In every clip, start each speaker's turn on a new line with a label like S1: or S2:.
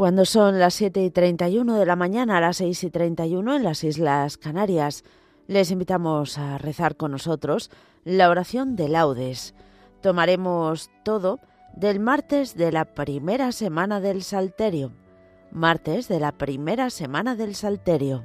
S1: Cuando son las 7 y 31 de la mañana, a las 6 y 31 en las Islas Canarias, les invitamos a rezar con nosotros la oración de laudes. Tomaremos todo del martes de la primera semana del Salterio. Martes de la primera semana del Salterio.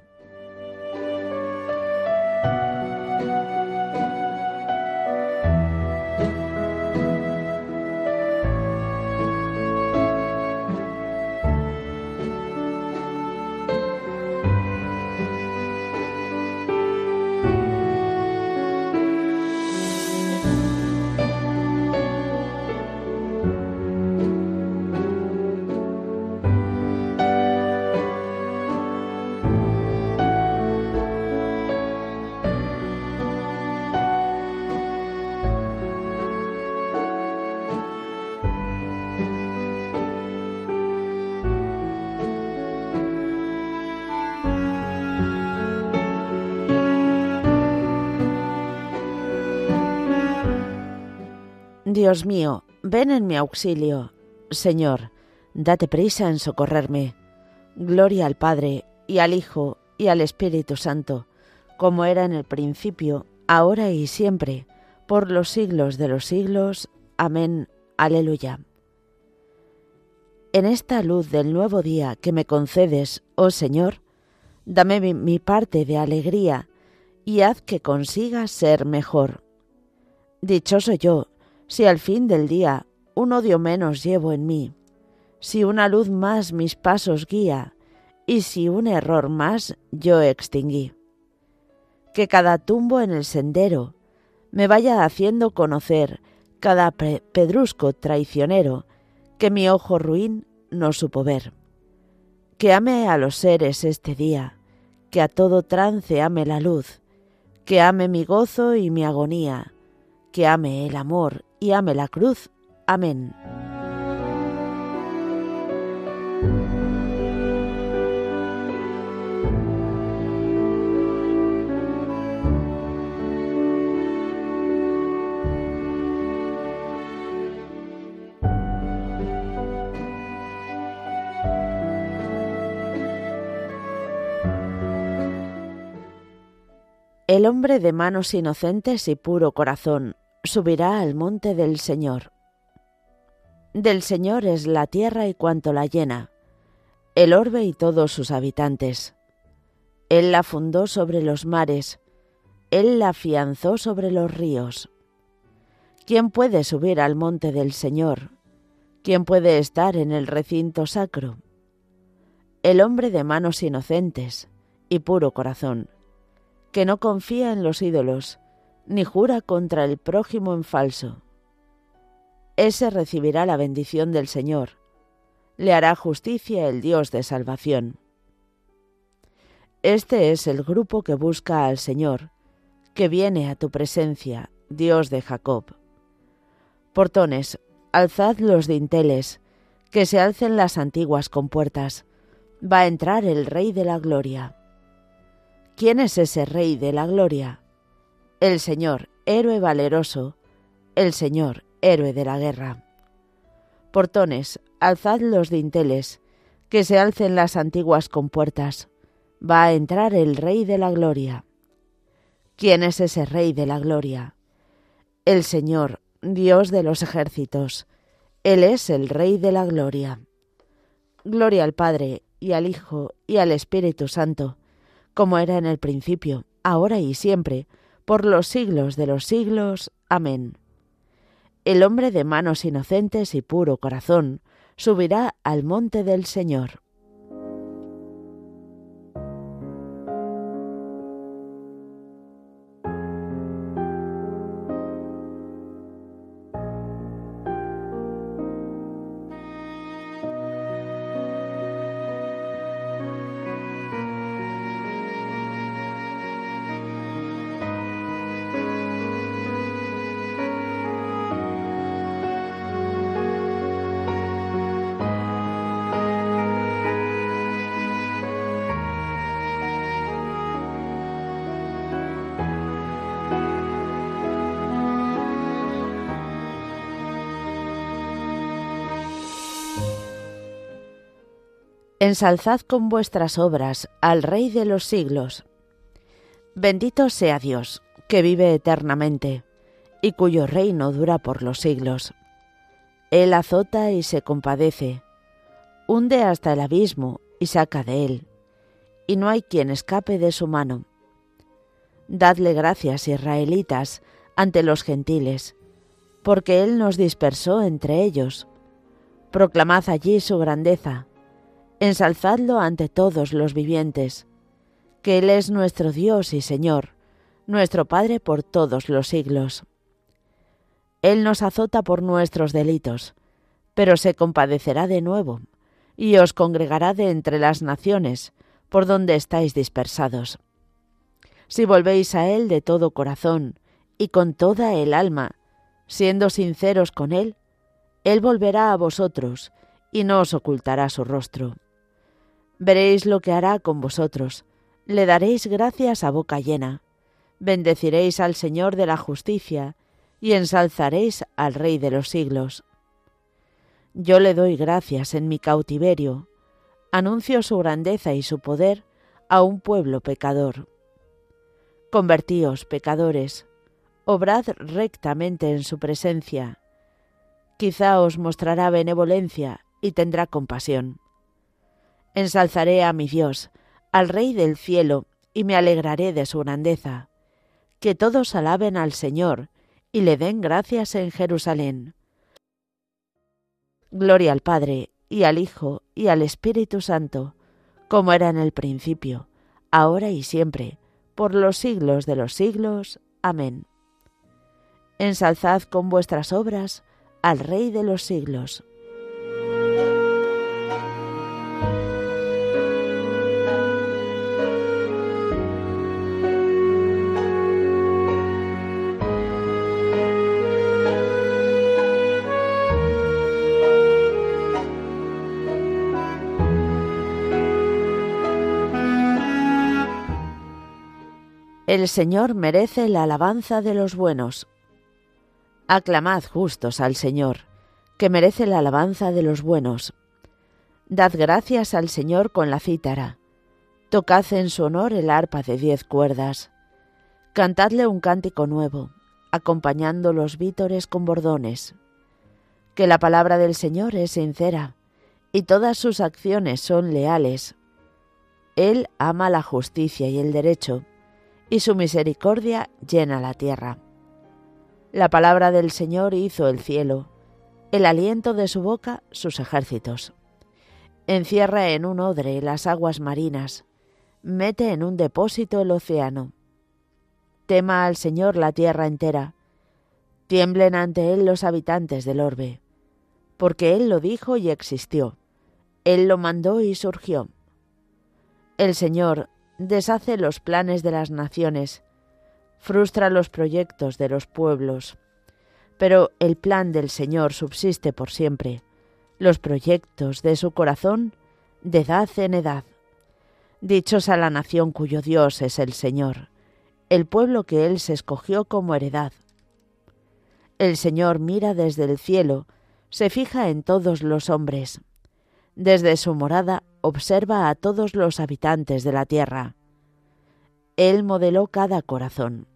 S1: Dios mío, ven en mi auxilio. Señor, date prisa en socorrerme. Gloria al Padre, y al Hijo, y al Espíritu Santo, como era en el principio, ahora y siempre, por los siglos de los siglos. Amén. Aleluya. En esta luz del nuevo día que me concedes, oh Señor, dame mi, mi parte de alegría y haz que consiga ser mejor. Dichoso yo, si al fin del día un odio menos llevo en mí, si una luz más mis pasos guía, y si un error más yo extinguí. Que cada tumbo en el sendero me vaya haciendo conocer cada pedrusco traicionero que mi ojo ruin no supo ver. Que ame a los seres este día, que a todo trance ame la luz, que ame mi gozo y mi agonía, que ame el amor y ame la cruz. Amén. El hombre de manos inocentes y puro corazón, subirá al monte del Señor. Del Señor es la tierra y cuanto la llena, el orbe y todos sus habitantes. Él la fundó sobre los mares, Él la afianzó sobre los ríos. ¿Quién puede subir al monte del Señor? ¿Quién puede estar en el recinto sacro? El hombre de manos inocentes y puro corazón, que no confía en los ídolos, ni jura contra el prójimo en falso. Ese recibirá la bendición del Señor. Le hará justicia el Dios de salvación. Este es el grupo que busca al Señor, que viene a tu presencia, Dios de Jacob. Portones, alzad los dinteles, que se alcen las antiguas compuertas. Va a entrar el Rey de la Gloria. ¿Quién es ese Rey de la Gloria? El Señor, héroe valeroso, el Señor, héroe de la guerra. Portones, alzad los dinteles, que se alcen las antiguas compuertas. Va a entrar el Rey de la Gloria. ¿Quién es ese Rey de la Gloria? El Señor, Dios de los ejércitos. Él es el Rey de la Gloria. Gloria al Padre, y al Hijo, y al Espíritu Santo, como era en el principio, ahora y siempre, por los siglos de los siglos. Amén. El hombre de manos inocentes y puro corazón subirá al monte del Señor. Ensalzad con vuestras obras al Rey de los siglos. Bendito sea Dios, que vive eternamente, y cuyo reino dura por los siglos. Él azota y se compadece, hunde hasta el abismo y saca de él, y no hay quien escape de su mano. Dadle gracias, israelitas, ante los gentiles, porque Él nos dispersó entre ellos. Proclamad allí su grandeza, ensalzadlo ante todos los vivientes, que Él es nuestro Dios y Señor, nuestro Padre por todos los siglos. Él nos azota por nuestros delitos, pero se compadecerá de nuevo, y os congregará de entre las naciones, por donde estáis dispersados. Si volvéis a Él de todo corazón y con toda el alma, siendo sinceros con Él, Él volverá a vosotros y no os ocultará su rostro. Veréis lo que hará con vosotros, le daréis gracias a boca llena, bendeciréis al Señor de la justicia y ensalzaréis al Rey de los siglos. Yo le doy gracias en mi cautiverio, anuncio su grandeza y su poder a un pueblo pecador. Convertíos, pecadores, obrad rectamente en su presencia. Quizá os mostrará benevolencia y tendrá compasión. Ensalzaré a mi Dios, al Rey del cielo, y me alegraré de su grandeza. Que todos alaben al Señor y le den gracias en Jerusalén. Gloria al Padre, y al Hijo, y al Espíritu Santo, como era en el principio, ahora y siempre, por los siglos de los siglos. Amén ensalzad con vuestras obras al Rey de los siglos. El Señor merece la alabanza de los buenos. Aclamad justos al Señor, que merece la alabanza de los buenos. Dad gracias al Señor con la cítara. Tocad en su honor el arpa de diez cuerdas. Cantadle un cántico nuevo, acompañando los vítores con bordones. Que la palabra del Señor es sincera, y todas sus acciones son leales. Él ama la justicia y el derecho, y su misericordia llena la tierra. La palabra del Señor hizo el cielo, el aliento de su boca sus ejércitos. Encierra en un odre las aguas marinas, mete en un depósito el océano. Tema al Señor la tierra entera, tiemblen ante Él los habitantes del orbe, porque Él lo dijo y existió, Él lo mandó y surgió. El Señor deshace los planes de las naciones, frustra los proyectos de los pueblos. Pero el plan del Señor subsiste por siempre, los proyectos de su corazón de edad en edad. Dichosa la nación cuyo Dios es el Señor, el pueblo que Él se escogió como heredad. El Señor mira desde el cielo, se fija en todos los hombres. Desde su morada observa a todos los habitantes de la tierra. Él modeló cada corazón.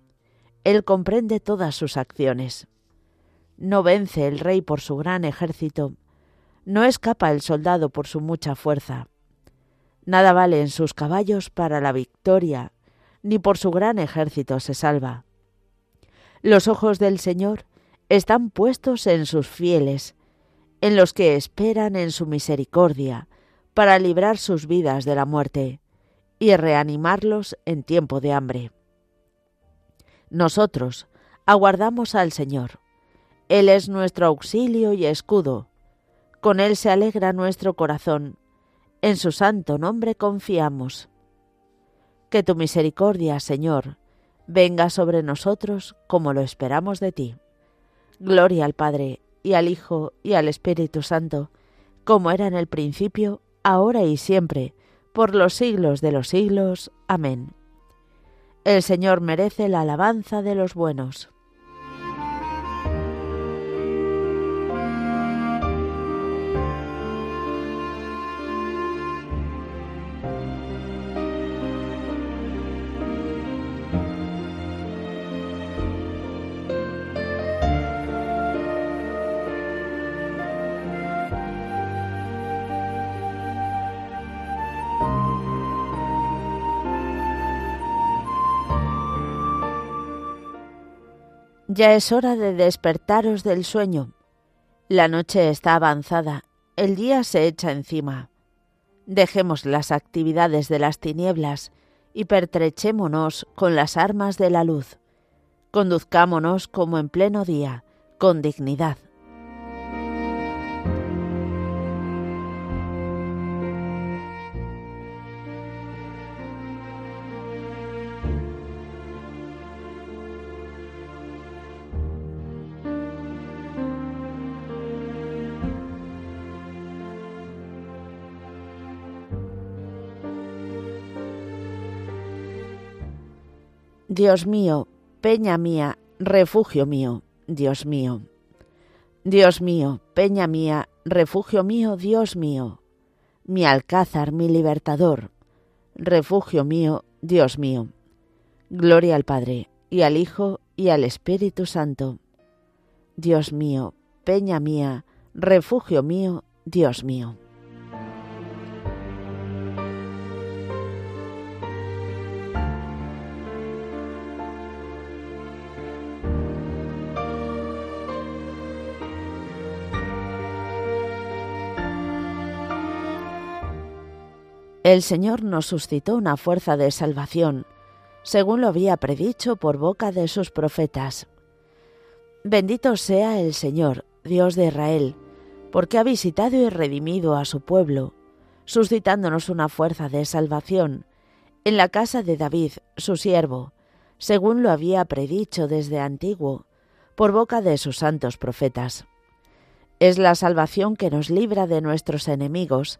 S1: Él comprende todas sus acciones. No vence el rey por su gran ejército, no escapa el soldado por su mucha fuerza. Nada vale en sus caballos para la victoria, ni por su gran ejército se salva. Los ojos del Señor están puestos en sus fieles, en los que esperan en su misericordia, para librar sus vidas de la muerte y reanimarlos en tiempo de hambre. Nosotros aguardamos al Señor. Él es nuestro auxilio y escudo. Con Él se alegra nuestro corazón. En su santo nombre confiamos. Que tu misericordia, Señor, venga sobre nosotros como lo esperamos de ti. Gloria al Padre, y al Hijo, y al Espíritu Santo, como era en el principio, ahora y siempre, por los siglos de los siglos. Amén. El Señor merece la alabanza de los buenos. Ya es hora de despertaros del sueño. La noche está avanzada, el día se echa encima. Dejemos las actividades de las tinieblas y pertrechémonos con las armas de la luz. Conduzcámonos como en pleno día, con dignidad. Dios mío, peña mía, refugio mío, Dios mío. Dios mío, peña mía, refugio mío, Dios mío. Mi alcázar, mi libertador, refugio mío, Dios mío. Gloria al Padre, y al Hijo, y al Espíritu Santo. Dios mío, peña mía, refugio mío, Dios mío. El Señor nos suscitó una fuerza de salvación, según lo había predicho por boca de sus profetas. Bendito sea el Señor, Dios de Israel, porque ha visitado y redimido a su pueblo, suscitándonos una fuerza de salvación en la casa de David, su siervo, según lo había predicho desde antiguo, por boca de sus santos profetas. Es la salvación que nos libra de nuestros enemigos,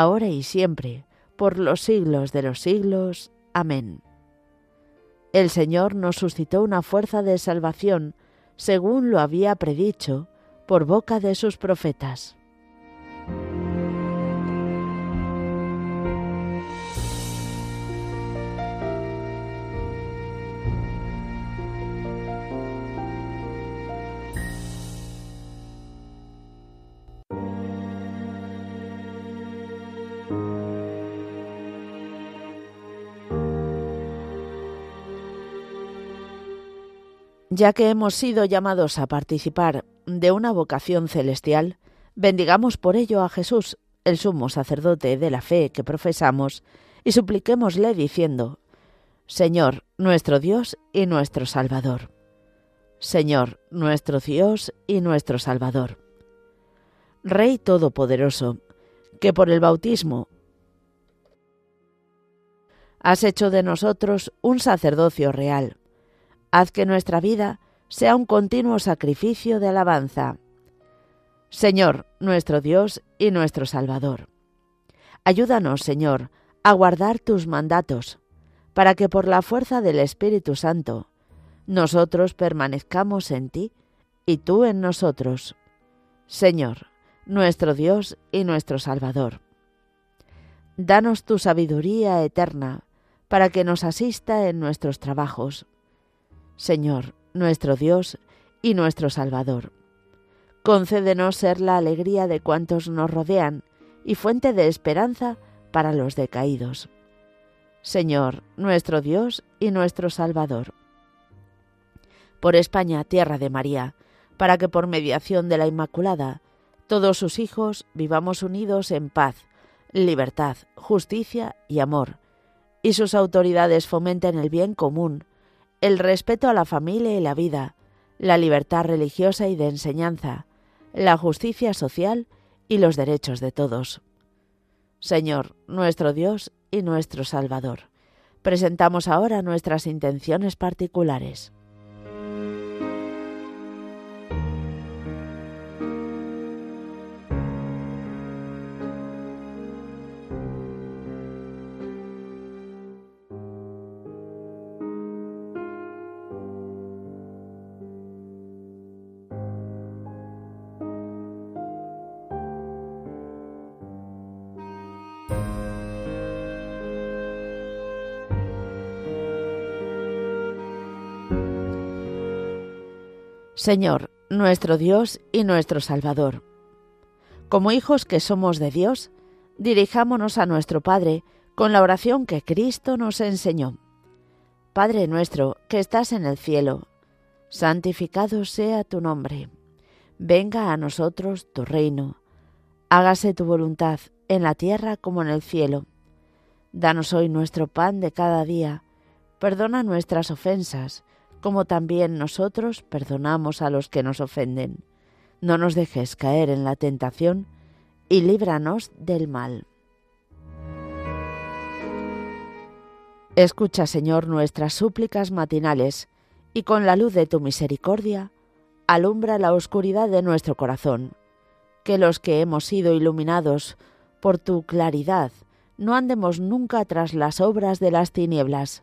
S1: ahora y siempre, por los siglos de los siglos. Amén. El Señor nos suscitó una fuerza de salvación, según lo había predicho, por boca de sus profetas. Ya que hemos sido llamados a participar de una vocación celestial, bendigamos por ello a Jesús, el sumo sacerdote de la fe que profesamos, y supliquémosle diciendo, Señor, nuestro Dios y nuestro Salvador. Señor, nuestro Dios y nuestro Salvador. Rey Todopoderoso, que por el bautismo has hecho de nosotros un sacerdocio real haz que nuestra vida sea un continuo sacrificio de alabanza. Señor, nuestro Dios y nuestro Salvador. Ayúdanos, Señor, a guardar tus mandatos, para que por la fuerza del Espíritu Santo nosotros permanezcamos en ti y tú en nosotros. Señor, nuestro Dios y nuestro Salvador. Danos tu sabiduría eterna, para que nos asista en nuestros trabajos Señor, nuestro Dios y nuestro Salvador. Concédenos ser la alegría de cuantos nos rodean y fuente de esperanza para los decaídos. Señor, nuestro Dios y nuestro Salvador. Por España, tierra de María, para que por mediación de la Inmaculada, todos sus hijos vivamos unidos en paz, libertad, justicia y amor, y sus autoridades fomenten el bien común, el respeto a la familia y la vida, la libertad religiosa y de enseñanza, la justicia social y los derechos de todos. Señor, nuestro Dios y nuestro Salvador, presentamos ahora nuestras intenciones particulares. Señor, nuestro Dios y nuestro Salvador. Como hijos que somos de Dios, dirijámonos a nuestro Padre con la oración que Cristo nos enseñó. Padre nuestro que estás en el cielo, santificado sea tu nombre. Venga a nosotros tu reino. Hágase tu voluntad en la tierra como en el cielo. Danos hoy nuestro pan de cada día. Perdona nuestras ofensas como también nosotros perdonamos a los que nos ofenden. No nos dejes caer en la tentación y líbranos del mal. Escucha, Señor, nuestras súplicas matinales, y con la luz de tu misericordia, alumbra la oscuridad de nuestro corazón, que los que hemos sido iluminados por tu claridad no andemos nunca tras las obras de las tinieblas,